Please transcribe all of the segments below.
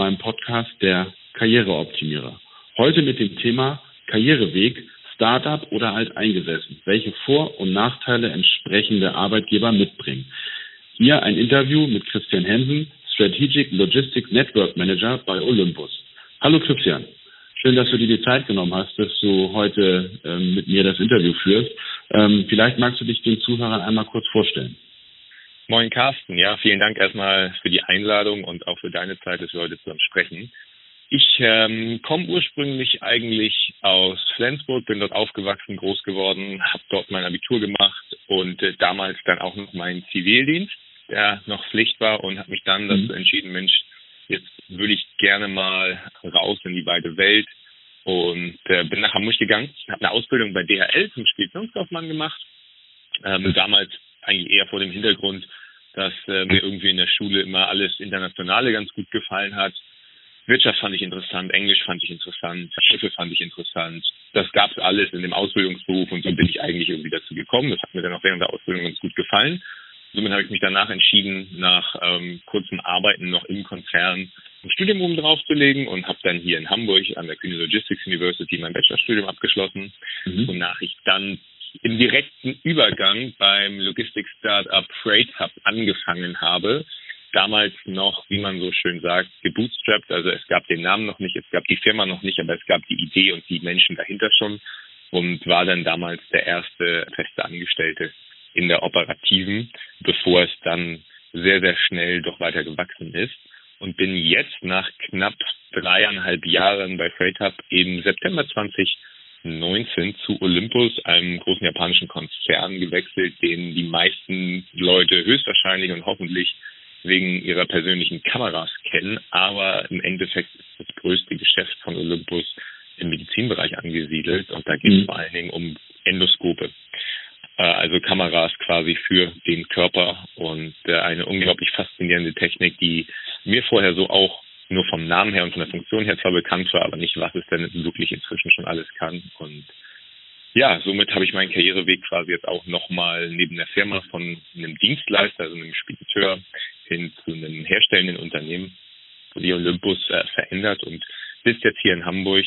Meinem Podcast der Karriereoptimierer. Heute mit dem Thema Karriereweg, Startup oder alteingesessen, welche Vor- und Nachteile entsprechende Arbeitgeber mitbringen. Hier ein Interview mit Christian Hensen, Strategic Logistics Network Manager bei Olympus. Hallo Christian. Schön, dass du dir die Zeit genommen hast, dass du heute ähm, mit mir das Interview führst. Ähm, vielleicht magst du dich den Zuhörern einmal kurz vorstellen. Moin Carsten, ja, vielen Dank erstmal für die Einladung und auch für deine Zeit, dass wir heute zusammen sprechen. Ich ähm, komme ursprünglich eigentlich aus Flensburg, bin dort aufgewachsen, groß geworden, habe dort mein Abitur gemacht und äh, damals dann auch noch meinen Zivildienst, der noch Pflicht war und habe mich dann dazu mhm. entschieden, Mensch, jetzt würde ich gerne mal raus in die weite Welt und äh, bin nach Hamburg gegangen, habe eine Ausbildung bei DHL zum Speditionskaufmann gemacht. Ähm, damals eigentlich eher vor dem Hintergrund, dass äh, mir irgendwie in der Schule immer alles Internationale ganz gut gefallen hat. Wirtschaft fand ich interessant, Englisch fand ich interessant, Schiffe fand ich interessant. Das gab es alles in dem Ausbildungsberuf und so bin ich eigentlich irgendwie dazu gekommen. Das hat mir dann auch während der Ausbildung ganz gut gefallen. Somit habe ich mich danach entschieden, nach ähm, kurzem Arbeiten noch im Konzern ein Studium oben draufzulegen und habe dann hier in Hamburg an der Kühne Logistics University mein Bachelorstudium abgeschlossen, mhm. wonach ich dann im direkten Übergang beim Logistik-Startup Freight Hub angefangen habe. Damals noch, wie man so schön sagt, gebootstrapped. Also es gab den Namen noch nicht, es gab die Firma noch nicht, aber es gab die Idee und die Menschen dahinter schon und war dann damals der erste feste Angestellte in der operativen, bevor es dann sehr, sehr schnell doch weiter gewachsen ist und bin jetzt nach knapp dreieinhalb Jahren bei Freight Hub im September 2019 zu Olympus, einem großen japanischen Konzern, gewechselt, den die meisten Leute höchstwahrscheinlich und hoffentlich wegen ihrer persönlichen Kameras kennen. Aber im Endeffekt ist das größte Geschäft von Olympus im Medizinbereich angesiedelt und da geht es mhm. vor allen Dingen um Endoskope. Äh, also Kameras quasi für den Körper und äh, eine unglaublich faszinierende Technik, die mir vorher so auch nur vom Namen her und von der Funktion her zwar bekannt war, aber nicht, was es denn wirklich inzwischen schon alles kann. Und ja, somit habe ich meinen Karriereweg quasi jetzt auch nochmal neben der Firma von einem Dienstleister, also einem Spediteur, hin zu einem herstellenden Unternehmen wie Olympus äh, verändert und bist jetzt hier in Hamburg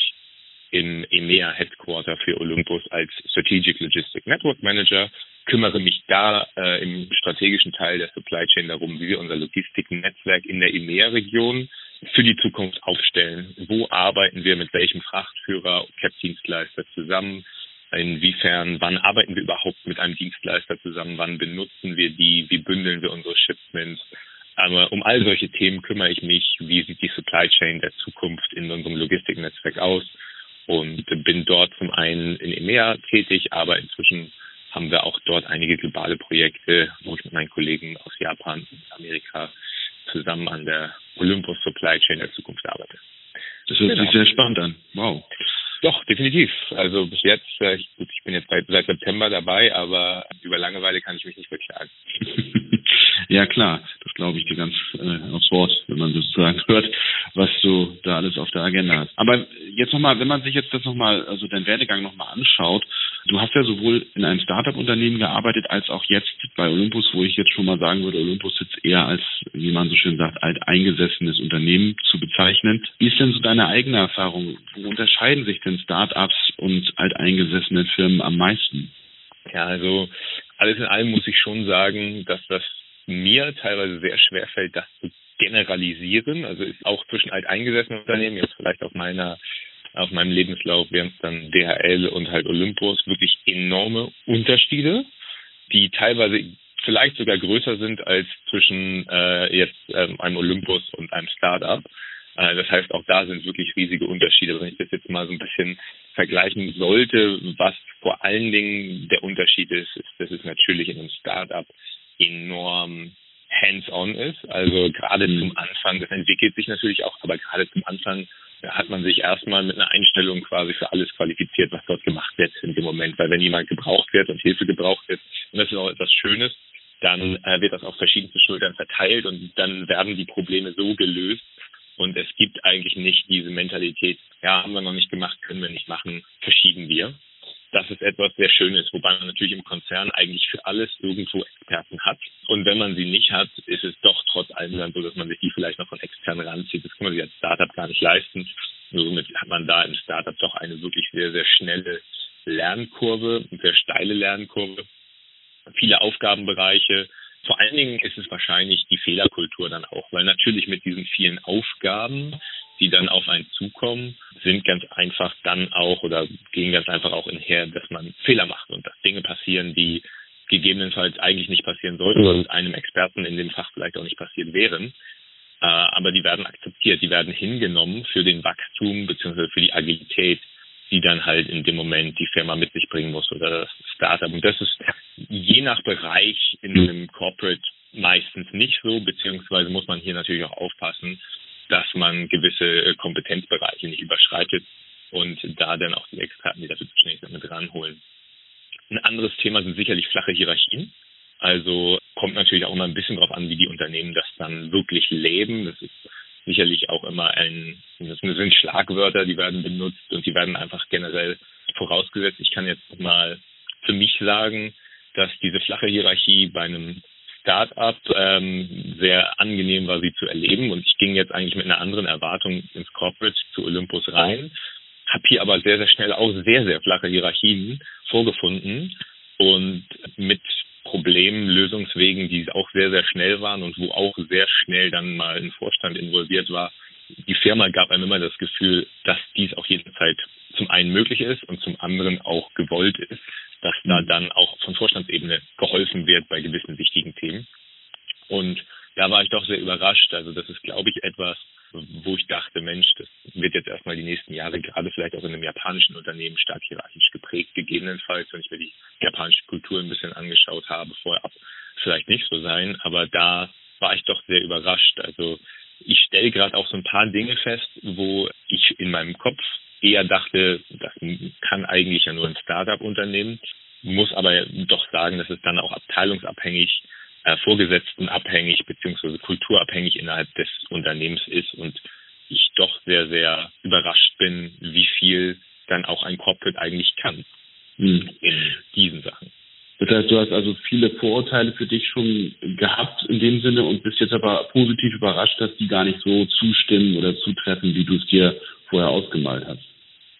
im EMEA Headquarter für Olympus als Strategic Logistic Network Manager, kümmere mich da äh, im strategischen Teil der Supply Chain darum, wie wir unser Logistiknetzwerk in der EMEA-Region für die Zukunft aufstellen. Wo arbeiten wir mit welchem Frachtführer, CAP-Dienstleister zusammen? Inwiefern, wann arbeiten wir überhaupt mit einem Dienstleister zusammen? Wann benutzen wir die? Wie bündeln wir unsere Shipments? Aber um all solche Themen kümmere ich mich. Wie sieht die Supply Chain der Zukunft in unserem Logistiknetzwerk aus? und bin dort zum einen in EMEA tätig, aber inzwischen haben wir auch dort einige globale Projekte, wo ich mit meinen Kollegen aus Japan und Amerika zusammen an der Olympus Supply Chain der Zukunft arbeite. Das hört genau. sich sehr spannend an. Wow. Doch, definitiv. Also bis jetzt, äh, gut, ich bin jetzt seit, seit September dabei, aber über Langeweile kann ich mich nicht beklagen. ja klar, das glaube ich dir ganz äh, aufs Wort, wenn man sozusagen hört, was du da alles auf der Agenda hast. Aber jetzt nochmal, wenn man sich jetzt das nochmal, also deinen Werdegang nochmal anschaut, du hast ja sowohl in einem Startup-Unternehmen gearbeitet, als auch jetzt bei Olympus, wo ich jetzt schon mal sagen würde, Olympus sitzt eher als, wie man so schön sagt, alteingesessenes Unternehmen zu bezeichnen. Wie ist denn so deine eigene Erfahrung? Wo unterscheiden sich denn Startups und alteingesessene Firmen am meisten? Ja, also alles in allem muss ich schon sagen, dass das mir teilweise sehr schwer fällt, das zu generalisieren. Also ist auch zwischen alteingesessenen Unternehmen, jetzt vielleicht auf meiner auf meinem Lebenslauf wären es dann DHL und halt Olympus wirklich enorme Unterschiede, die teilweise vielleicht sogar größer sind als zwischen äh, jetzt ähm, einem Olympus und einem Startup. Äh, das heißt, auch da sind wirklich riesige Unterschiede. Wenn ich das jetzt mal so ein bisschen vergleichen sollte, was vor allen Dingen der Unterschied ist, ist, dass es natürlich in einem Startup enorm hands-on ist. Also gerade zum Anfang, das entwickelt sich natürlich auch, aber gerade zum Anfang hat man sich erstmal mit einer Einstellung quasi für alles qualifiziert, was dort gemacht wird in dem Moment. Weil wenn jemand gebraucht wird und Hilfe gebraucht wird, und das ist auch etwas Schönes, dann äh, wird das auf verschiedene Schultern verteilt und dann werden die Probleme so gelöst. Und es gibt eigentlich nicht diese Mentalität, ja, haben wir noch nicht gemacht, können wir nicht machen, verschieben wir. Das ist etwas sehr Schönes, wobei man natürlich im Konzern eigentlich für alles irgendwo Experten hat. Und wenn man sie nicht hat, ist es doch trotz allem dann so, dass man sich die vielleicht noch von extern ranzieht. Das kann man sich als Startup gar nicht leisten. Nur somit hat man da im Startup doch eine wirklich sehr, sehr schnelle Lernkurve, eine sehr steile Lernkurve, viele Aufgabenbereiche. Vor allen Dingen ist es wahrscheinlich die Fehlerkultur dann auch, weil natürlich mit diesen vielen Aufgaben die dann auf einen zukommen, sind ganz einfach dann auch oder gehen ganz einfach auch inher, dass man Fehler macht und dass Dinge passieren, die gegebenenfalls eigentlich nicht passieren sollten und einem Experten in dem Fach vielleicht auch nicht passiert wären. Äh, aber die werden akzeptiert, die werden hingenommen für den Wachstum bzw. für die Agilität, die dann halt in dem Moment die Firma mit sich bringen muss oder das Startup. Und das ist je nach Bereich in einem Corporate meistens nicht so, beziehungsweise muss man hier natürlich auch aufpassen, dass man gewisse äh, Kompetenzbereiche nicht überschreitet und da dann auch die Experten, die dafür zuständig sind, mit ranholen. Ein anderes Thema sind sicherlich flache Hierarchien. Also kommt natürlich auch immer ein bisschen darauf an, wie die Unternehmen das dann wirklich leben. Das ist sicherlich auch immer ein, das sind Schlagwörter, die werden benutzt und die werden einfach generell vorausgesetzt. Ich kann jetzt mal für mich sagen, dass diese flache Hierarchie bei einem Start-up ähm, sehr angenehm war, sie zu erleben. Und ich ging jetzt eigentlich mit einer anderen Erwartung ins Corporate zu Olympus rein, habe hier aber sehr, sehr schnell auch sehr, sehr flache Hierarchien vorgefunden und mit Problemen, Lösungswegen, die auch sehr, sehr schnell waren und wo auch sehr schnell dann mal ein Vorstand involviert war. Die Firma gab einem immer das Gefühl, dass dies auch jederzeit zum einen möglich ist und zum anderen auch gewollt ist dass da mhm. dann auch von Vorstandsebene geholfen wird bei gewissen wichtigen Themen. Und da war ich doch sehr überrascht. Also das ist, glaube ich, etwas, wo ich dachte, Mensch, das wird jetzt erstmal die nächsten Jahre gerade vielleicht auch in einem japanischen Unternehmen stark hierarchisch geprägt, gegebenenfalls, wenn ich mir die japanische Kultur ein bisschen angeschaut habe, vorab vielleicht nicht so sein. Aber da war ich doch sehr überrascht. Also ich stelle gerade auch so ein paar Dinge fest, wo ich in meinem Kopf eher dachte, kann eigentlich ja nur ein Startup-Unternehmen, muss aber doch sagen, dass es dann auch abteilungsabhängig, äh, vorgesetztenabhängig beziehungsweise kulturabhängig innerhalb des Unternehmens ist und ich doch sehr, sehr überrascht bin, wie viel dann auch ein Corporate eigentlich kann mhm. in diesen Sachen. Das heißt, du hast also viele Vorurteile für dich schon gehabt in dem Sinne und bist jetzt aber positiv überrascht, dass die gar nicht so zustimmen oder zutreffen, wie du es dir vorher ausgemalt hast.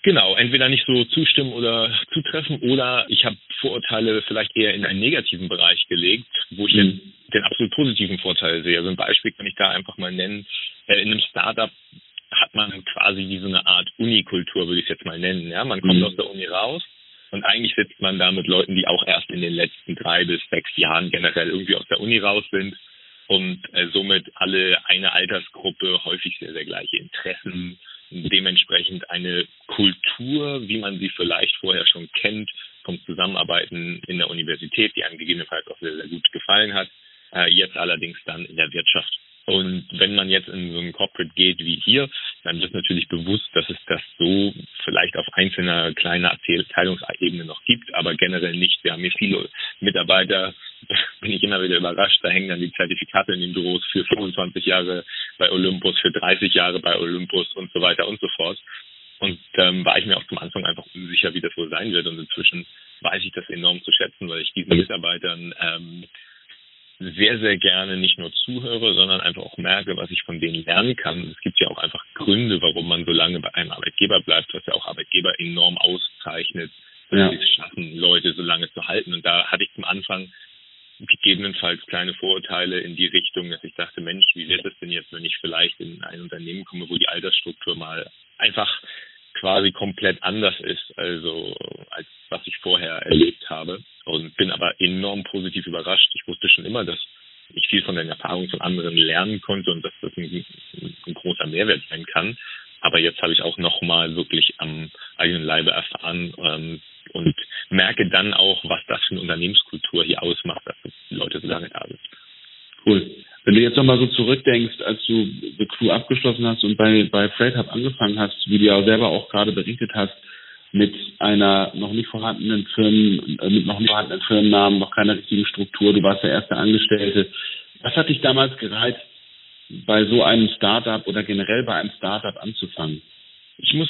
Genau, entweder nicht so zustimmen oder zutreffen oder ich habe Vorurteile vielleicht eher in einen negativen Bereich gelegt, wo ich mhm. den, absolut positiven Vorteil sehe. Also ein Beispiel kann ich da einfach mal nennen. Äh, in einem Startup hat man quasi wie so eine Art Unikultur, würde ich es jetzt mal nennen. Ja, man kommt mhm. aus der Uni raus und eigentlich sitzt man da mit Leuten, die auch erst in den letzten drei bis sechs Jahren generell irgendwie aus der Uni raus sind und äh, somit alle eine Altersgruppe, häufig sehr, sehr gleiche Interessen, dementsprechend eine Kultur, wie man sie vielleicht vorher schon kennt, vom Zusammenarbeiten in der Universität, die einem gegebenenfalls auch sehr, sehr gut gefallen hat, äh, jetzt allerdings dann in der Wirtschaft. Und wenn man jetzt in so ein Corporate geht wie hier, dann wird natürlich bewusst, dass es das so vielleicht auf einzelner kleiner Abteilungsebene noch gibt, aber generell nicht. Wir haben hier viele Mitarbeiter, bin ich immer wieder überrascht, da hängen dann die Zertifikate in den Büros für 25 Jahre bei Olympus, für 30 Jahre bei Olympus und so weiter und so fort. Und ähm, war ich mir auch zum Anfang einfach unsicher, wie das wohl sein wird. Und inzwischen weiß ich das enorm zu schätzen, weil ich diesen Mitarbeitern ähm, sehr, sehr gerne nicht nur zuhöre, sondern einfach auch merke, was ich von denen lernen kann. Es gibt ja auch einfach Gründe, warum man so lange bei einem Arbeitgeber bleibt, was ja auch Arbeitgeber enorm auszeichnet, dass ja. sie es schaffen, Leute so lange zu halten. Und da hatte ich zum Anfang gegebenenfalls kleine Vorurteile in die Richtung, dass ich dachte, Mensch, wie wird es denn jetzt, wenn ich vielleicht in ein Unternehmen komme, wo die Altersstruktur mal einfach quasi komplett anders ist, also als was ich vorher erlebt habe. Und bin aber enorm positiv überrascht. Ich wusste schon immer, dass ich viel von den Erfahrungen von anderen lernen konnte und dass das ein, ein großer Mehrwert sein kann. Aber jetzt habe ich auch nochmal wirklich am eigenen Leibe erfahren ähm, und merke dann auch, was das für eine Unternehmenskultur hier ausmacht, dass die Leute so lange da sind. Cool. Wenn du jetzt nochmal so zurückdenkst, als du The Crew abgeschlossen hast und bei, bei Freight Hub angefangen hast, wie du ja selber auch gerade berichtet hast, mit einer noch nicht vorhandenen Firmen, äh, mit noch nicht vorhandenen Firmennamen, noch keiner richtigen Struktur, du warst der erste Angestellte. Was hat dich damals gereizt, bei so einem Startup oder generell bei einem Startup anzufangen? Ich muss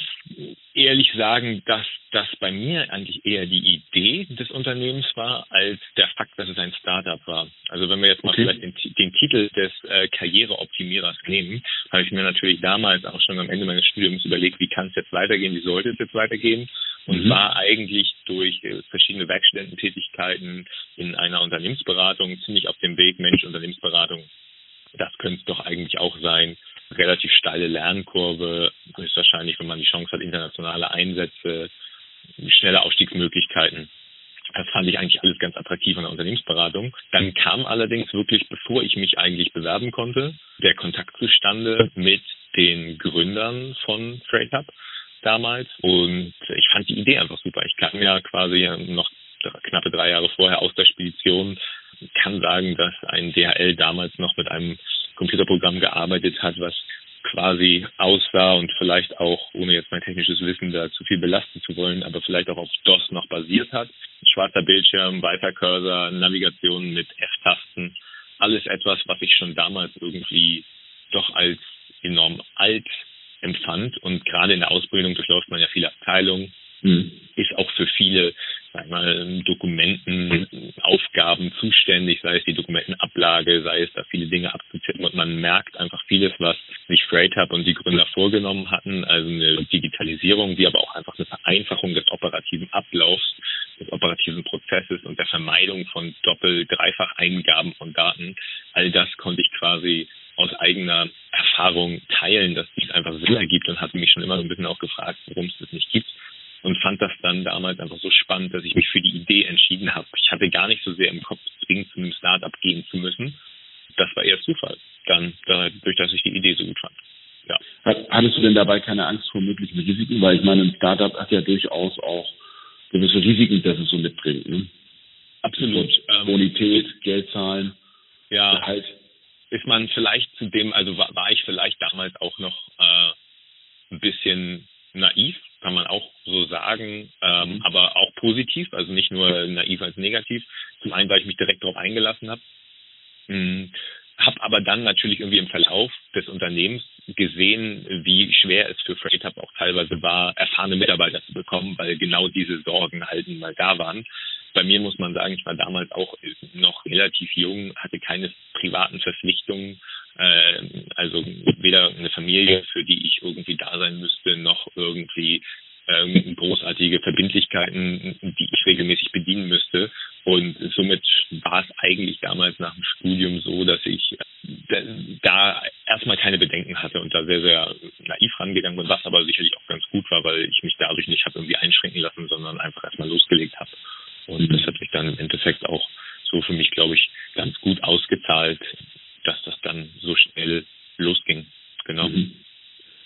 ehrlich sagen, dass das bei mir eigentlich eher die Idee des Unternehmens war, als der Fakt, dass es ein Startup war. Also wenn wir jetzt mal okay. vielleicht den, den, Titel des äh, Karriereoptimierers nehmen, habe ich mir natürlich damals auch schon am Ende meines Studiums überlegt, wie kann es jetzt weitergehen, wie sollte es jetzt weitergehen und mhm. war eigentlich durch äh, verschiedene Werkstudententätigkeiten in einer Unternehmensberatung ziemlich auf dem Weg, Mensch, Unternehmensberatung, das könnte es doch eigentlich auch sein relativ steile Lernkurve, höchstwahrscheinlich, wenn man die Chance hat, internationale Einsätze, schnelle Aufstiegsmöglichkeiten. Das fand ich eigentlich alles ganz attraktiv an der Unternehmensberatung. Dann kam allerdings wirklich, bevor ich mich eigentlich bewerben konnte, der Kontakt zustande mit den Gründern von Freight Hub damals. Und ich fand die Idee einfach super. Ich kam ja quasi noch knappe drei Jahre vorher aus der Spedition, kann sagen, dass ein DHL damals noch mit einem Computerprogramm gearbeitet hat, was quasi aussah und vielleicht auch, ohne jetzt mein technisches Wissen da zu viel belasten zu wollen, aber vielleicht auch auf DOS noch basiert hat. Schwarzer Bildschirm, weiter Cursor, Navigation mit F-Tasten, alles etwas, was ich schon damals irgendwie doch als enorm alt empfand. Und gerade in der Ausbildung durchläuft man ja viele Abteilungen, mhm. ist auch für viele sag mal, Dokumenten, Aufgaben zuständig, sei es die Dokumentenablage, sei es da viele Dinge abzutippen und man merkt einfach vieles, was sich Freight Hub und die Gründer vorgenommen hatten, also eine Digitalisierung, wie aber auch einfach eine Vereinfachung des operativen Ablaufs, des operativen Prozesses und der Vermeidung von Doppel-, Dreifach-Eingaben von Daten. All das konnte ich quasi aus eigener Erfahrung teilen, dass dies einfach Sinn ergibt und hatte mich schon immer so ein bisschen auch gefragt, warum es das nicht gibt und fand das dann damals einfach so spannend, dass ich mich für die Idee entschieden habe. Ich hatte gar nicht so sehr im Kopf, zwingend zu einem Startup gehen zu müssen. Das war eher Zufall, dann dadurch, dass ich die Idee so gut fand. Ja. Hattest du denn dabei keine Angst vor möglichen Risiken? Weil ich meine, ein Startup hat ja durchaus auch gewisse Risiken, dass es so mitbringt. Ne? Absolut. Ähm, Bonität, Geldzahlen, ja, Gehalt. Ist man vielleicht zu dem, also war, war ich vielleicht damals auch noch äh, ein bisschen naiv, kann man auch so sagen, ähm, mhm. aber auch positiv, also nicht nur naiv als negativ. Zum einen, weil ich mich direkt darauf eingelassen habe, hm, habe aber dann natürlich irgendwie im Verlauf des Unternehmens gesehen, wie schwer es für Freight Hub auch teilweise war, erfahrene Mitarbeiter zu bekommen, weil genau diese Sorgen halt mal da waren. Bei mir muss man sagen, ich war damals auch noch relativ jung, hatte keine privaten Verpflichtungen, äh, also weder eine Familie, für die ich irgendwie da sein müsste, noch irgendwie ähm, großartige Verbindlichkeiten, die ich regelmäßig bedienen müsste. Und somit war es eigentlich damals nach dem Studium so, dass ich äh, da erstmal keine Bedenken hatte und da sehr, sehr naiv rangegangen bin, was aber sicherlich auch ganz gut war, weil ich mich dadurch nicht habe irgendwie einschränken lassen, sondern einfach erstmal losgelegt habe. Und das hat sich dann im Endeffekt auch so für mich, glaube ich, ganz gut ausgezahlt, dass das dann so schnell losging. Genau. Mhm.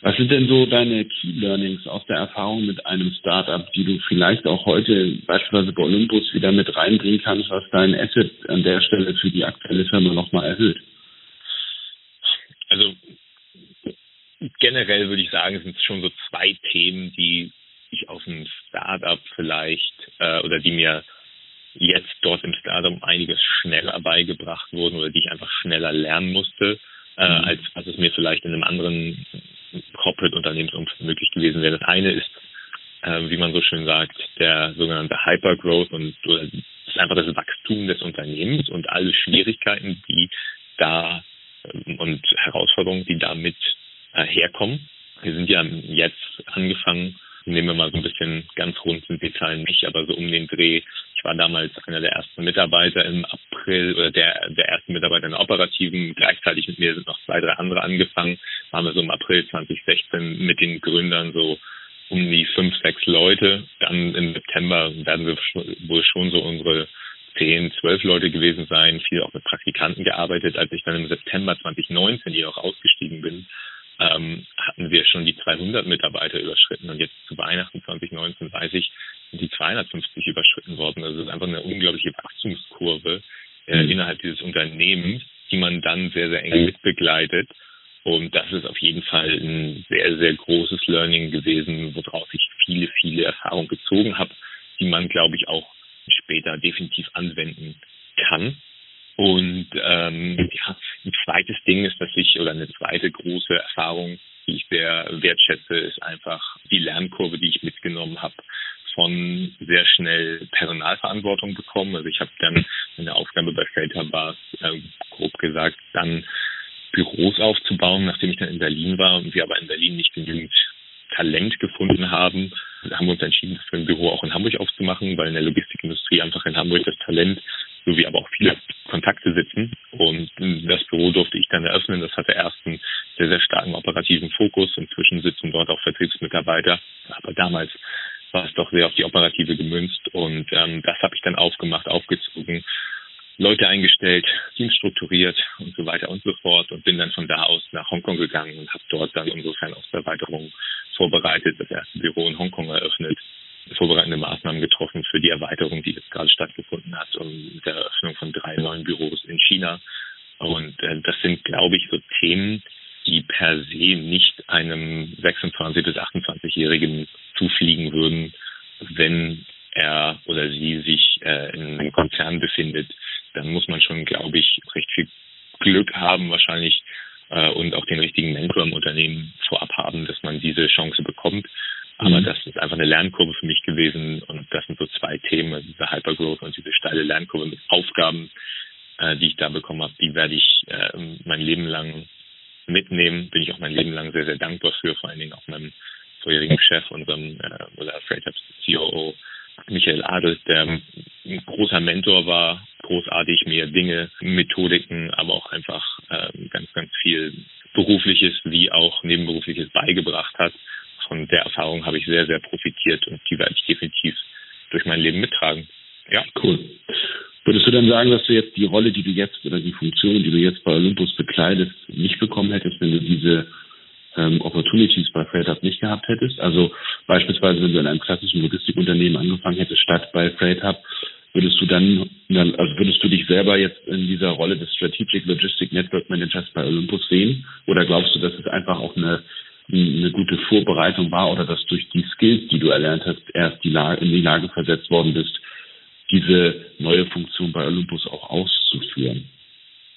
Was sind denn so deine Key Learnings aus der Erfahrung mit einem Startup, die du vielleicht auch heute beispielsweise bei Olympus wieder mit reinbringen kannst, was dein Asset an der Stelle für die aktuelle Firma nochmal erhöht? Also generell würde ich sagen, sind es schon so zwei Themen, die ich aus dem Startup vielleicht äh, oder die mir jetzt dort im Startup einiges schneller beigebracht wurden oder die ich einfach schneller lernen musste, äh, mhm. als, als es mir vielleicht in einem anderen Corporate-Unternehmensumfeld möglich gewesen wäre. Das eine ist, äh, wie man so schön sagt, der sogenannte Hypergrowth und oder das ist einfach das Wachstum des Unternehmens und alle Schwierigkeiten, die da äh, und Herausforderungen, die damit äh, herkommen. Wir sind ja jetzt angefangen, nehmen wir mal so ein bisschen ganz rund sind die Zahlen nicht, aber so um den Dreh. Ich war damals einer der ersten Mitarbeiter im April oder der, der ersten Mitarbeiter in der operativen. Gleichzeitig mit mir sind noch zwei, drei andere angefangen. Waren wir so im April 2016 mit den Gründern so um die fünf, sechs Leute. Dann im September werden wir wohl schon so unsere zehn, zwölf Leute gewesen sein, viel auch mit Praktikanten gearbeitet. Als ich dann im September 2019 hier auch ausgestiegen bin, ähm, hatten wir schon die 300 Mitarbeiter überschritten und jetzt zu Weihnachten 2019 weiß ich, die 250 überschritten worden. Also es ist einfach eine unglaubliche Wachstumskurve äh, mhm. innerhalb dieses Unternehmens, die man dann sehr, sehr eng mitbegleitet. Und das ist auf jeden Fall ein sehr, sehr großes Learning gewesen, woraus ich viele, viele Erfahrungen gezogen habe, die man, glaube ich, auch später definitiv anwenden kann. Und ähm, ja, ein zweites Ding ist, dass ich, oder eine zweite große Erfahrung, die ich sehr wertschätze, ist einfach die Lernkurve, die ich mitgenommen habe von sehr schnell Personalverantwortung bekommen. Also ich habe dann eine Aufgabe bei Felter war es, äh, grob gesagt, dann Büros aufzubauen, nachdem ich dann in Berlin war und wir aber in Berlin nicht genügend Talent gefunden haben, haben wir uns entschieden, für ein Büro auch in Hamburg aufzumachen, weil in der Logistikindustrie einfach in Hamburg das Talent sowie aber auch viele Kontakte sitzen. Und das Büro durfte ich dann eröffnen. Das hatte erst einen sehr, sehr starken operativen Fokus. Inzwischen sitzen dort auch Vertriebsmitarbeiter. Aber damals war es doch sehr auf die Operative gemünzt. Und ähm, das habe ich dann aufgemacht, aufgezogen Leute eingestellt, Teams strukturiert und so weiter und so fort und bin dann von da aus nach Hongkong gegangen und habe dort dann unsere Fernosterweiterung vorbereitet, das erste Büro in Hongkong eröffnet, vorbereitende Maßnahmen getroffen für die Erweiterung, die jetzt gerade stattgefunden hat und mit der Eröffnung von drei neuen Büros in China. Und äh, das sind, glaube ich, so Themen, die per se nicht einem 26- bis 28-Jährigen zufliegen würden, wenn er oder sie sich äh, in einem Konzern befindet, dann muss man schon, glaube ich, recht viel Glück haben wahrscheinlich äh, und auch den richtigen Mentor im Unternehmen vorab haben, dass man diese Chance bekommt. Aber mhm. das ist einfach eine Lernkurve für mich gewesen und das sind so zwei Themen, also diese Hypergrowth und diese steile Lernkurve mit Aufgaben, äh, die ich da bekommen habe, die werde ich äh, mein Leben lang mitnehmen. Bin ich auch mein Leben lang sehr, sehr dankbar für, vor allen Dingen auch meinem vorherigen Chef, unserem äh, oder Freight COO Michael Adels, der ein großer Mentor war, großartig mir Dinge, Methodiken, aber auch einfach äh, ganz, ganz viel berufliches wie auch nebenberufliches beigebracht hat. Von der Erfahrung habe ich sehr, sehr profitiert und die werde ich definitiv durch mein Leben mittragen. Ja. Cool. Würdest du dann sagen, dass du jetzt die Rolle, die du jetzt oder die Funktion, die du jetzt bei Olympus bekleidest, nicht bekommen hättest, wenn du diese ähm, Opportunities bei FreightHub nicht gehabt hättest? Also beispielsweise, wenn du in einem klassischen Logistikunternehmen angefangen hättest, statt bei FreightHub, würdest du dann, also würdest du dich selber jetzt in dieser Rolle des Strategic Logistic Network Managers bei Olympus sehen? Oder glaubst du, dass es einfach auch eine, eine gute Vorbereitung war oder dass durch die Skills, die du erlernt hast, erst die Lage, in die Lage versetzt worden bist, diese neue Funktion bei Olympus auch auszuführen?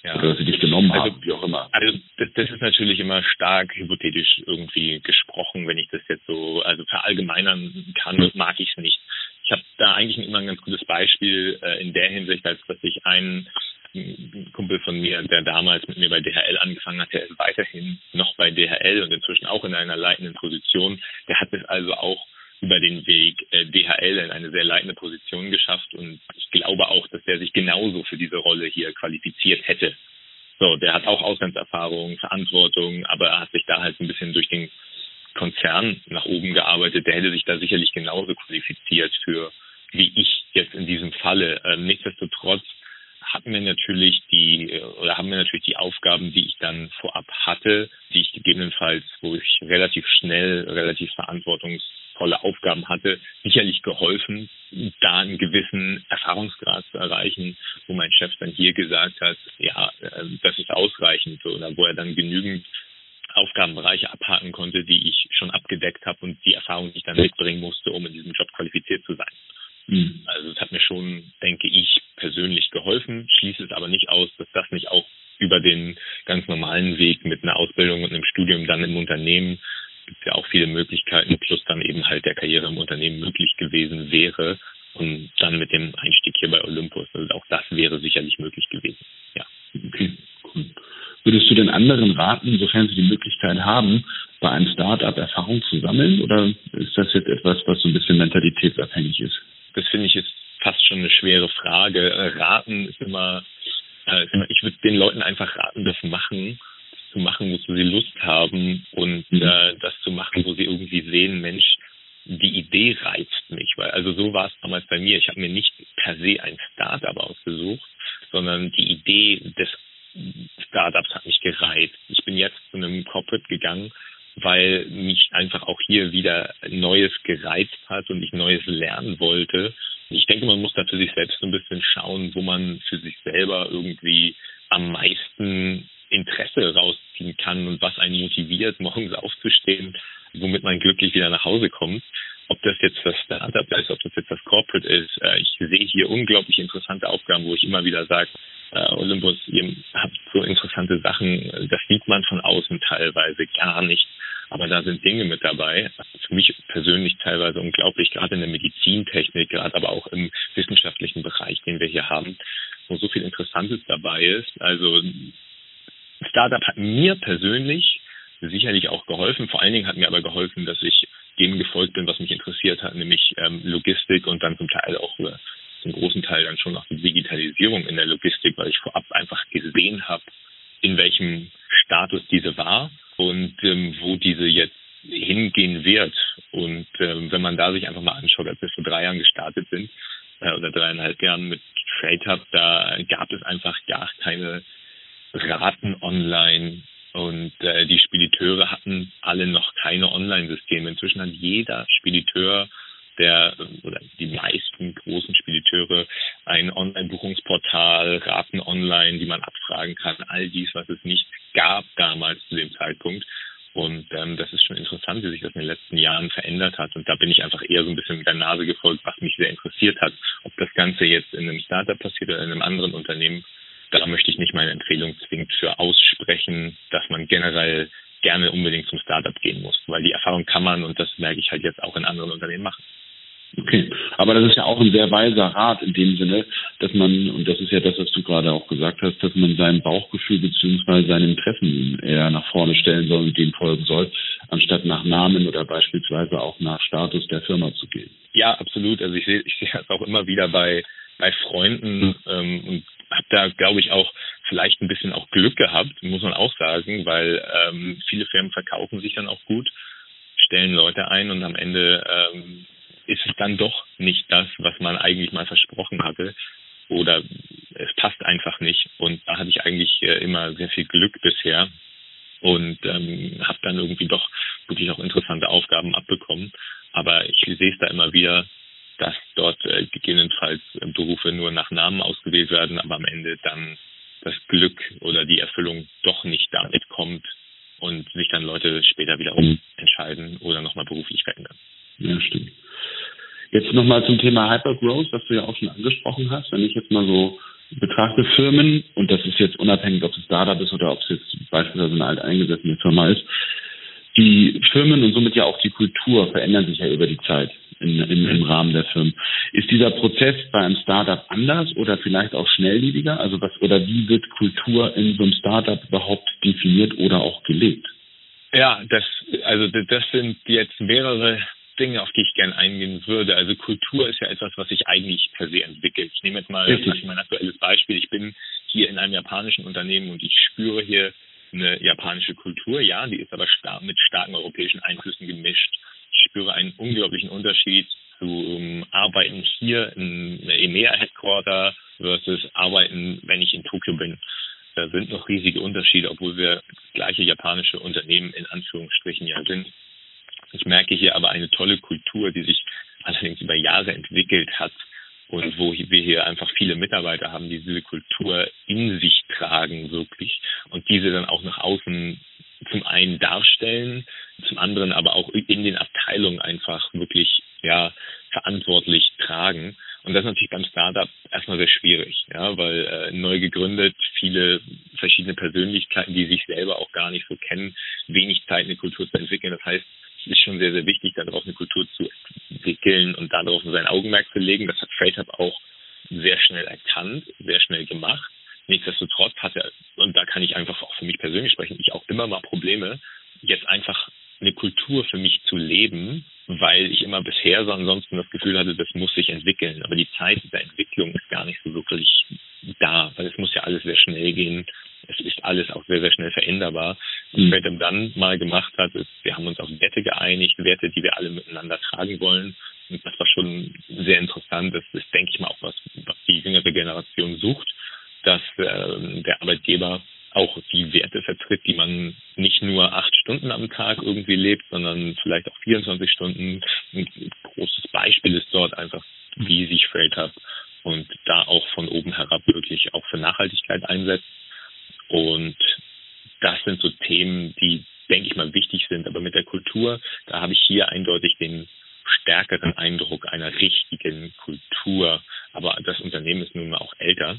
Ja. Oder dass sie dich genommen also, haben, wie auch immer. Also das, das ist natürlich immer stark hypothetisch irgendwie gesprochen, wenn ich das jetzt so also verallgemeinern kann, mag ich es nicht. Ich habe da eigentlich immer ein ganz gutes Beispiel äh, in der Hinsicht, als dass ich einen Kumpel von mir, der damals mit mir bei DHL angefangen hat, der ist weiterhin noch bei DHL und inzwischen auch in einer leitenden Position. Der hat es also auch über den Weg äh, DHL in eine sehr leitende Position geschafft und ich glaube auch, dass der sich genauso für diese Rolle hier qualifiziert hätte. So, der hat auch Auslandserfahrung, Verantwortung, aber er hat sich da halt ein bisschen durch den Konzern nach oben gearbeitet. Der hätte sich da sicherlich genauso qualifiziert für wie ich jetzt in diesem Falle. Ähm, nichtsdestotrotz hatten wir natürlich die oder haben wir natürlich die Aufgaben, die ich dann vorab hatte, die ich gegebenenfalls, wo ich relativ schnell, relativ verantwortungsvolle Aufgaben hatte, sicherlich geholfen, da einen gewissen Erfahrungsgrad zu erreichen, wo mein Chef dann hier gesagt hat, ja, äh, das ist ausreichend oder wo er dann genügend Aufgabenbereiche abhaken konnte, die ich schon abgedeckt habe und die Erfahrung, die ich dann mitbringen musste, um in diesem Job qualifiziert zu sein. Mhm. Also es hat mir schon, denke ich, persönlich geholfen, schließe es aber nicht aus, dass das nicht auch über den ganz normalen Weg mit einer Ausbildung und einem Studium dann im Unternehmen gibt ja auch viele Möglichkeiten, dann eben halt der Karriere im Unternehmen möglich gewesen wäre und dann mit dem Einstieg hier bei Olympus. Also auch das wäre sicherlich möglich gewesen. Ja. Okay, cool. Würdest du den anderen raten, sofern sie die Möglichkeit haben, bei einem Startup Erfahrung zu sammeln? Oder ist das jetzt etwas, was so ein bisschen mentalitätsabhängig ist? das finde ich ist fast schon eine schwere Frage. Äh, raten ist immer, äh, ist immer ich würde den Leuten einfach raten, das machen, zu machen, wozu sie Lust haben und mhm. äh, das zu machen, wo sie irgendwie sehen, Mensch, die Idee reizt mich, weil also so war es damals bei mir. Ich habe mir nicht per se ein Startup ausgesucht, sondern die Idee des Startups hat mich gereizt. Ich bin jetzt zu einem Corporate gegangen, weil mich einfach auch hier wieder Neues gereizt hat und ich Neues lernen wollte. Ich denke, man muss da für sich selbst so ein bisschen schauen, wo man für sich selber irgendwie am meisten Interesse rausziehen kann und was einen motiviert, morgens aufzustehen, womit man glücklich wieder nach Hause kommt. Ob das jetzt das Startup ist, ob das jetzt das Corporate ist. Äh, ich sehe hier unglaublich interessante Aufgaben, wo ich immer wieder sage, äh, Olympus, ihr habt so interessante Sachen, das sieht man von außen teilweise gar nicht. Aber aber da sind Dinge mit dabei, für mich persönlich teilweise unglaublich, gerade in der Medizintechnik, gerade aber auch im wissenschaftlichen Bereich, den wir hier haben, wo so viel Interessantes dabei ist. Also Startup hat mir persönlich sicherlich auch geholfen. Vor allen Dingen hat mir aber geholfen, dass ich dem gefolgt bin, was mich interessiert hat, nämlich ähm, Logistik und dann zum Teil auch äh, zum großen Teil dann schon auch die Digitalisierung in der Logistik, weil ich vorab einfach gesehen habe, in welchem Status diese war und ähm, wo diese jetzt hingehen wird. Und ähm, wenn man da sich einfach mal anschaut, als wir vor drei Jahren gestartet sind, äh, oder dreieinhalb Jahren mit Trade Hub, da gab es einfach gar keine Raten online und äh, die Spediteure hatten alle noch keine Online-Systeme. Inzwischen hat jeder Spediteur der oder die meisten großen Spediteure ein Online-Buchungsportal, Raten online, die man abfragen kann, all dies, was es nicht gab damals zu dem Zeitpunkt. Und ähm, das ist schon interessant, wie sich das in den letzten Jahren verändert hat. Und da bin ich einfach eher so ein bisschen mit der Nase gefolgt, was mich sehr interessiert hat. Ob das Ganze jetzt in einem Startup passiert oder in einem anderen Unternehmen, da möchte ich nicht meine Empfehlung zwingend für aussprechen, dass man generell gerne unbedingt zum Startup gehen muss, weil die Erfahrung kann man und das merke ich halt jetzt auch in anderen Unternehmen machen. Okay, aber das ist ja auch ein sehr weiser Rat in dem Sinne, dass man, und das ist ja das, was du gerade auch gesagt hast, dass man sein Bauchgefühl beziehungsweise seine Interessen eher nach vorne stellen soll und dem folgen soll, anstatt nach Namen oder beispielsweise auch nach Status der Firma zu gehen. Ja, absolut. Also ich sehe ich sehe das auch immer wieder bei, bei Freunden ähm, und habe da, glaube ich, auch vielleicht ein bisschen auch Glück gehabt, muss man auch sagen, weil ähm, viele Firmen verkaufen sich dann auch gut, stellen Leute ein und am Ende ähm, ist es dann doch nicht das, was man eigentlich mal versprochen hatte. Oder es passt einfach nicht. Und da hatte ich eigentlich äh, immer sehr viel Glück bisher und ähm, habe dann irgendwie doch wirklich auch interessante Aufgaben abbekommen. Aber ich sehe es da immer wieder, dass dort äh, gegebenenfalls Berufe nur nach Namen ausgewählt werden, aber am Ende dann das Glück oder die Erfüllung doch nicht damit kommt und sich dann Leute später wieder umentscheiden oder nochmal beruflich verändern. Ja, stimmt. Jetzt nochmal zum Thema Hypergrowth, was du ja auch schon angesprochen hast. Wenn ich jetzt mal so betrachte Firmen, und das ist jetzt unabhängig, ob es Startup ist oder ob es jetzt beispielsweise eine alteingesessene Firma ist, die Firmen und somit ja auch die Kultur verändern sich ja über die Zeit in, in, im Rahmen der Firmen. Ist dieser Prozess bei einem Startup anders oder vielleicht auch schnelllebiger? Also was oder wie wird Kultur in so einem Startup überhaupt definiert oder auch gelebt? Ja, das also das sind jetzt mehrere Dinge, auf die ich gerne eingehen würde. Also Kultur ist ja etwas, was sich eigentlich per se entwickelt. Ich nehme jetzt mal mein aktuelles Beispiel. Ich bin hier in einem japanischen Unternehmen und ich spüre hier eine japanische Kultur. Ja, die ist aber star mit starken europäischen Einflüssen gemischt. Ich spüre einen unglaublichen Unterschied zu um, Arbeiten hier in EMEA Headquarter versus Arbeiten, wenn ich in Tokio bin. Da sind noch riesige Unterschiede, obwohl wir gleiche japanische Unternehmen in Anführungsstrichen ja sind. Ich merke hier aber eine tolle Kultur, die sich allerdings über Jahre entwickelt hat und wo wir hier einfach viele Mitarbeiter haben, die diese Kultur in sich tragen wirklich und diese dann auch nach außen zum einen darstellen, zum anderen aber auch in den Abteilungen einfach wirklich ja verantwortlich tragen. Und das ist natürlich beim Startup erstmal sehr schwierig, ja, weil äh, neu gegründet, viele verschiedene Persönlichkeiten, die sich selber auch gar nicht so kennen, wenig Zeit, eine Kultur zu entwickeln. Das heißt, ist schon sehr, sehr wichtig, darauf eine Kultur zu entwickeln und darauf sein Augenmerk zu legen. Das hat Freight auch sehr schnell erkannt, sehr schnell gemacht. Nichtsdestotrotz hat er, und da kann ich einfach auch für mich persönlich sprechen, ich auch immer mal Probleme, jetzt einfach eine Kultur für mich zu leben, weil ich immer bisher so ansonsten das Gefühl hatte, das muss sich entwickeln. Aber die Zeit der Entwicklung ist gar nicht so wirklich da, weil es muss ja alles sehr schnell gehen. Es ist alles auch sehr, sehr schnell veränderbar. Was mhm. Fredem dann mal gemacht hat, ist, wir haben uns auf Werte geeinigt, Werte, die wir alle miteinander tragen wollen. Das war schon sehr interessant. Das ist, denke ich mal, auch was, was die jüngere Generation sucht, dass äh, der Arbeitgeber auch die Werte vertritt, die man nicht nur acht Stunden am Tag irgendwie lebt, sondern vielleicht auch 24 Stunden. Ein großes Beispiel ist dort einfach, wie sich Freight Hub und da auch von oben herab wirklich auch für Nachhaltigkeit einsetzt. Und das sind so Themen, die, denke ich mal, wichtig sind. Aber mit der Kultur, da habe ich hier eindeutig den stärkeren Eindruck einer richtigen Kultur. Aber das Unternehmen ist nun mal auch älter.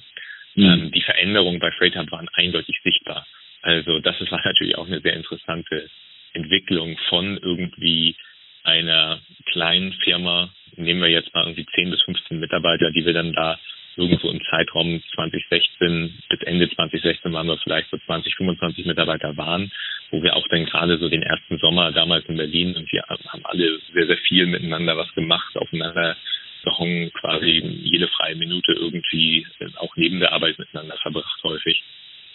Mhm. Ähm, die Veränderungen bei Freight Hub waren eindeutig sichtbar. Also das war natürlich auch eine sehr interessante Entwicklung von irgendwie einer kleinen Firma, nehmen wir jetzt mal irgendwie 10 bis 15 Mitarbeiter, die wir dann da irgendwo im Zeitraum 2016 bis Ende 2016 waren wir vielleicht so 20, 25 Mitarbeiter waren, wo wir auch dann gerade so den ersten Sommer damals in Berlin und wir haben alle sehr, sehr viel miteinander was gemacht, aufeinander gehongen, quasi jede freie Minute irgendwie auch neben der Arbeit miteinander verbracht häufig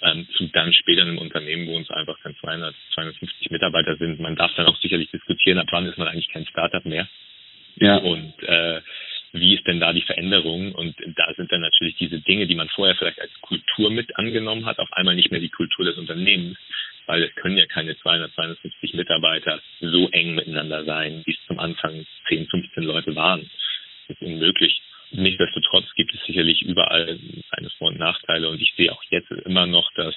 ähm, zu dann später einem Unternehmen, wo uns einfach dann 200, 250 Mitarbeiter sind. Man darf dann auch sicherlich diskutieren, ab wann ist man eigentlich kein Startup mehr. Ja. Und äh, wie ist denn da die Veränderung? Und da sind dann natürlich diese Dinge, die man vorher vielleicht als Kultur mit angenommen hat, auf einmal nicht mehr die Kultur des Unternehmens, weil es können ja keine 200, 250 Mitarbeiter so eng miteinander sein, wie es zum Anfang 10, 15 Leute waren. Das ist unmöglich. Nichtsdestotrotz gibt es sicherlich überall seine Vor- und Nachteile und ich sehe auch jetzt immer noch, dass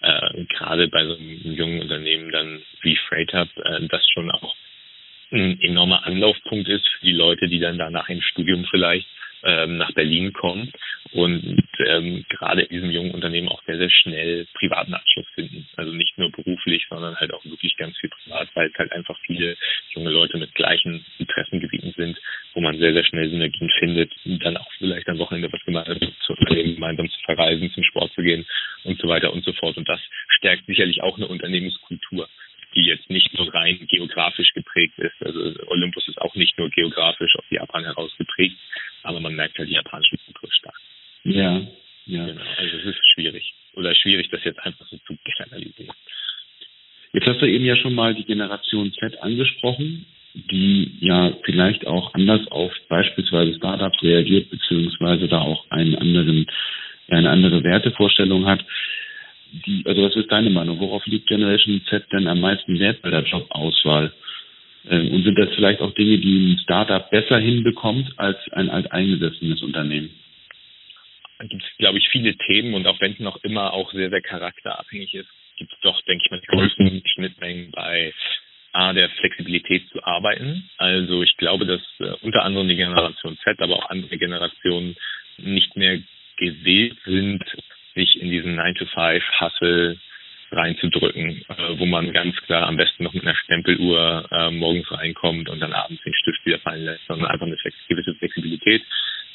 äh, gerade bei so einem jungen Unternehmen dann wie Freight Hub äh, das schon auch ein enormer Anlaufpunkt ist für die Leute, die dann da nach dem Studium vielleicht ähm, nach Berlin kommen und ähm, gerade in diesem jungen Unternehmen auch sehr, sehr schnell privaten Abschluss finden. Also nicht beruflich, sondern halt auch wirklich ganz viel privat, weil es halt einfach viele junge Leute mit gleichen Interessengebieten sind, wo man sehr, sehr schnell Synergien findet, dann auch vielleicht am Wochenende was gemeinsam zu unternehmen, gemeinsam zu verreisen, zum Sport zu gehen und so weiter und so fort. Und das stärkt sicherlich auch eine Unternehmenskultur die jetzt nicht nur rein geografisch geprägt ist. Also Olympus ist auch nicht nur geografisch auf Japan heraus geprägt, aber man merkt halt die japanische Kultur stark. Ja, ja. Genau, also es ist schwierig. Oder schwierig, das jetzt einfach so zu generalisieren. Jetzt hast du eben ja schon mal die Generation Z angesprochen, die ja vielleicht auch anders auf beispielsweise Startups reagiert, beziehungsweise da auch einen anderen, eine andere Wertevorstellung hat die, also was ist deine Meinung? Worauf liegt Generation Z denn am meisten Wert bei der Jobauswahl? Ähm, und sind das vielleicht auch Dinge, die ein Startup besser hinbekommt als ein alteingesessenes Unternehmen? Da gibt es, glaube ich, viele Themen und auch wenn es noch immer auch sehr, sehr charakterabhängig ist, gibt es doch, denke ich mal, die größten Schnittmengen bei A, der Flexibilität zu arbeiten. Also ich glaube, dass äh, unter anderem die Generation Z, aber auch andere Generationen nicht mehr gewählt sind, sich in diesen 9-to-5-Hustle reinzudrücken, äh, wo man ganz klar am besten noch mit einer Stempeluhr äh, morgens reinkommt und dann abends den Stift wieder fallen lässt, sondern einfach eine gewisse Flexibilität.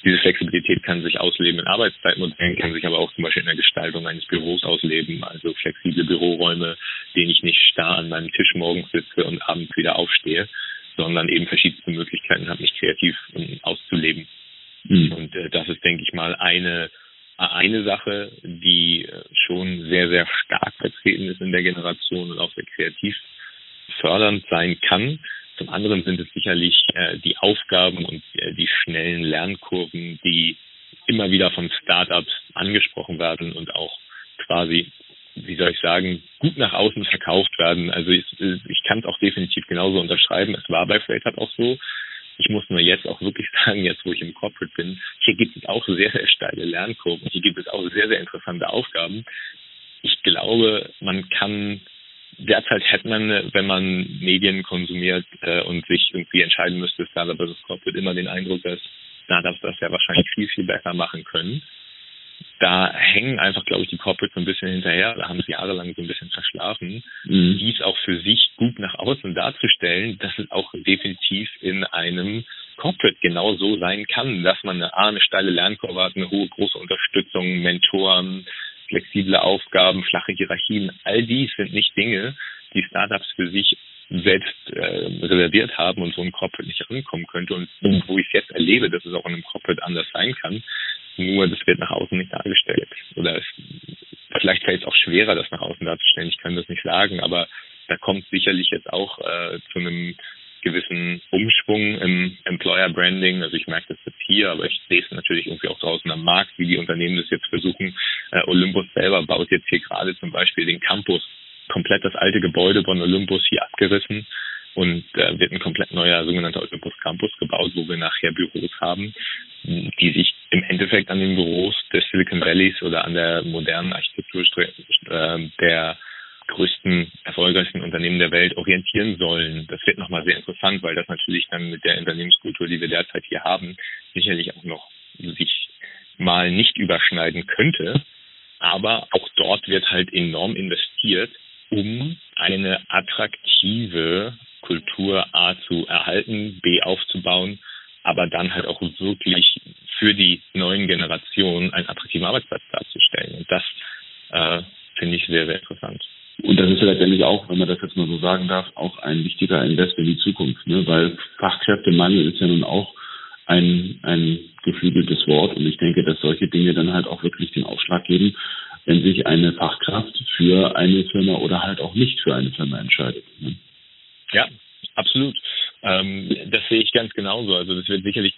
Diese Flexibilität kann sich ausleben in Arbeitszeitmodellen, kann sich aber auch zum Beispiel in der Gestaltung eines Büros ausleben, also flexible Büroräume, denen ich nicht starr an meinem Tisch morgens sitze und abends wieder aufstehe, sondern eben verschiedenste Möglichkeiten habe, mich kreativ auszuleben. Mhm. Und äh, das ist, denke ich mal, eine eine Sache, die äh, schon sehr, sehr stark vertreten ist in der Generation und auch sehr kreativ fördernd sein kann. Zum anderen sind es sicherlich äh, die Aufgaben und äh, die schnellen Lernkurven, die immer wieder von Startups angesprochen werden und auch quasi, wie soll ich sagen, gut nach außen verkauft werden. Also ich, ich kann es auch definitiv genauso unterschreiben. Es war bei Freight auch so. Ich muss nur jetzt auch wirklich sagen, jetzt wo ich im Corporate bin, hier gibt es auch sehr, sehr steile Lernkurven. Hier gibt es auch sehr, sehr interessante Aufgaben. Ich glaube, man kann derzeit hätte man, wenn man Medien konsumiert äh, und sich irgendwie entscheiden müsste, Startup versus Corporate, immer den Eindruck, dass Startups das ja wahrscheinlich viel, viel besser machen können. Da hängen einfach, glaube ich, die Corporates so ein bisschen hinterher, da haben sie jahrelang so ein bisschen verschlafen, mhm. dies auch für sich gut nach außen darzustellen, dass es auch definitiv in einem Corporate genau so sein kann, dass man eine, eine steile Lernkurve hat, eine hohe, große Unterstützung, Mentoren, flexible Aufgaben, flache Hierarchien, all dies sind nicht Dinge, die Startups für sich selbst äh, reserviert haben und so ein Corporate nicht rankommen könnte und wo ich es jetzt erlebe, dass es auch in einem Corporate anders sein kann, nur das wird nach außen nicht dargestellt. Oder es, vielleicht fällt es auch schwerer, das nach außen darzustellen. Ich kann das nicht sagen, aber da kommt sicherlich jetzt auch äh, zu einem gewissen Umschwung im Employer Branding. Also ich merke das jetzt hier, aber ich sehe es natürlich irgendwie auch draußen am Markt, wie die Unternehmen das jetzt versuchen. Äh, Olympus selber baut jetzt hier gerade zum Beispiel den Campus, komplett das alte Gebäude von Olympus hier abgerissen und äh, wird ein komplett neuer sogenannter Olympus Campus gebaut, wo wir nachher Büros haben, die sich im Endeffekt an den Büros des Silicon Valleys oder an der modernen Architektur äh, der größten, erfolgreichsten Unternehmen der Welt orientieren sollen. Das wird nochmal sehr interessant, weil das natürlich dann mit der Unternehmenskultur, die wir derzeit hier haben, sicherlich auch noch sich mal nicht überschneiden könnte. Aber auch dort wird halt enorm investiert, um eine attraktive Kultur A zu erhalten, B aufzubauen, aber dann halt auch wirklich für die neuen Generationen einen attraktiven Arbeitsplatz darzustellen. Und das äh, finde ich sehr, sehr interessant. Und das ist ja letztendlich auch, wenn man das jetzt mal so sagen darf, auch ein wichtiger Invest in die Zukunft, ne? weil Fachkräftemangel ist ja nun auch ein, ein geflügeltes Wort und ich denke, dass solche Dinge dann halt auch wirklich den Ausschlag geben, wenn sich eine Fachkraft für eine Firma oder halt auch nicht für eine Firma entscheidet. Ne? Ja, absolut. Ähm, das sehe ich ganz genauso. Also das wird sicherlich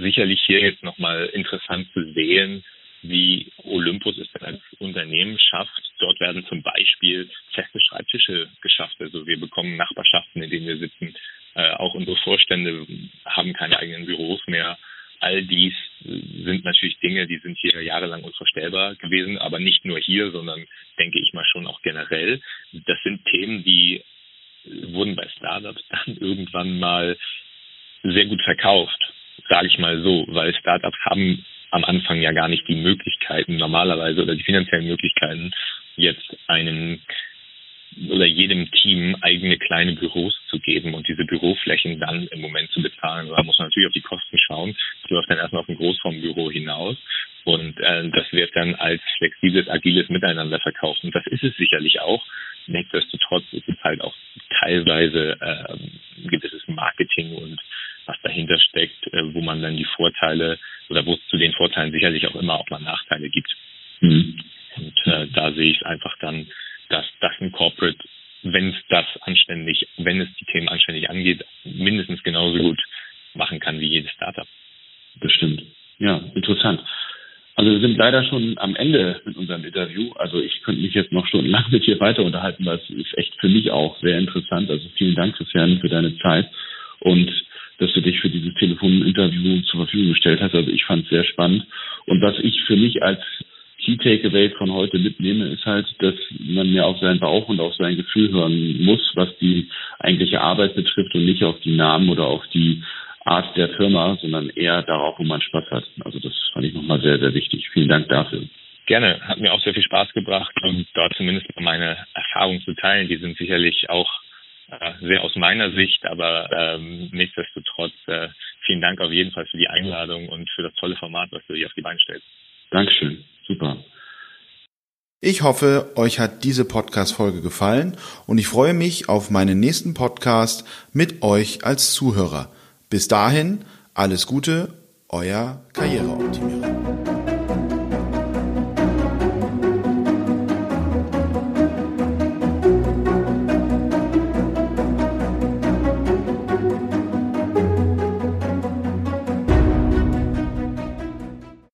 sicherlich hier jetzt nochmal interessant zu sehen, wie Olympus es denn als Unternehmen schafft. Dort werden zum Beispiel feste Schreibtische geschafft. Also wir bekommen Nachbarschaften, in denen wir sitzen. Äh, auch unsere Vorstände haben keine eigenen Büros mehr. All dies sind natürlich Dinge, die sind hier jahrelang unvorstellbar gewesen, aber nicht nur hier, sondern denke ich mal schon auch generell. Das sind Themen, die wurden bei Startups dann irgendwann mal sehr gut verkauft, sage ich mal so, weil Startups haben am Anfang ja gar nicht die Möglichkeiten normalerweise oder die finanziellen Möglichkeiten, jetzt einen oder jedem Team eigene kleine Büros zu geben und diese Büroflächen dann im Moment zu bezahlen. Da muss man natürlich auf die Kosten schauen. Das läuft dann erstmal auf ein Großformbüro hinaus und äh, das wird dann als flexibles, agiles Miteinander verkauft. Und das ist es sicherlich auch. Nichtsdestotrotz ist es halt auch teilweise äh, ein gewisses Marketing und was dahinter steckt, äh, wo man dann die Vorteile oder wo es zu den Vorteilen sicherlich auch immer auch mal Nachteile gibt. Mhm. Und äh, da sehe ich es einfach dann, dass das ein Corporate, wenn es das anständig, wenn es die Themen anständig angeht, mindestens genauso gut machen kann wie jedes Startup. Bestimmt. Ja, interessant. Also wir sind leider schon am Ende mit unserem Interview. Also ich könnte mich jetzt noch stundenlang mit dir weiter unterhalten, weil es ist echt für mich auch sehr interessant. Also vielen Dank, Christian, für deine Zeit und dass du dich für dieses Telefoninterview zur Verfügung gestellt hast. Also ich fand es sehr spannend. Und was ich für mich als Key Takeaway von heute mitnehme, ist halt, dass man mehr auf seinen Bauch und auf sein Gefühl hören muss, was die eigentliche Arbeit betrifft und nicht auf die Namen oder auf die Art der Firma, sondern eher darauf, wo man Spaß hat. Also das fand ich nochmal sehr, sehr wichtig. Vielen Dank dafür. Gerne, hat mir auch sehr viel Spaß gebracht und dort zumindest meine Erfahrungen zu teilen. Die sind sicherlich auch sehr aus meiner Sicht, aber ähm, nichtsdestotrotz äh, vielen Dank auf jeden Fall für die Einladung und für das tolle Format, was du hier auf die Beine stellst. Dankeschön, super. Ich hoffe, euch hat diese Podcast-Folge gefallen und ich freue mich auf meinen nächsten Podcast mit euch als Zuhörer. Bis dahin, alles Gute, euer Karriereoptimierer.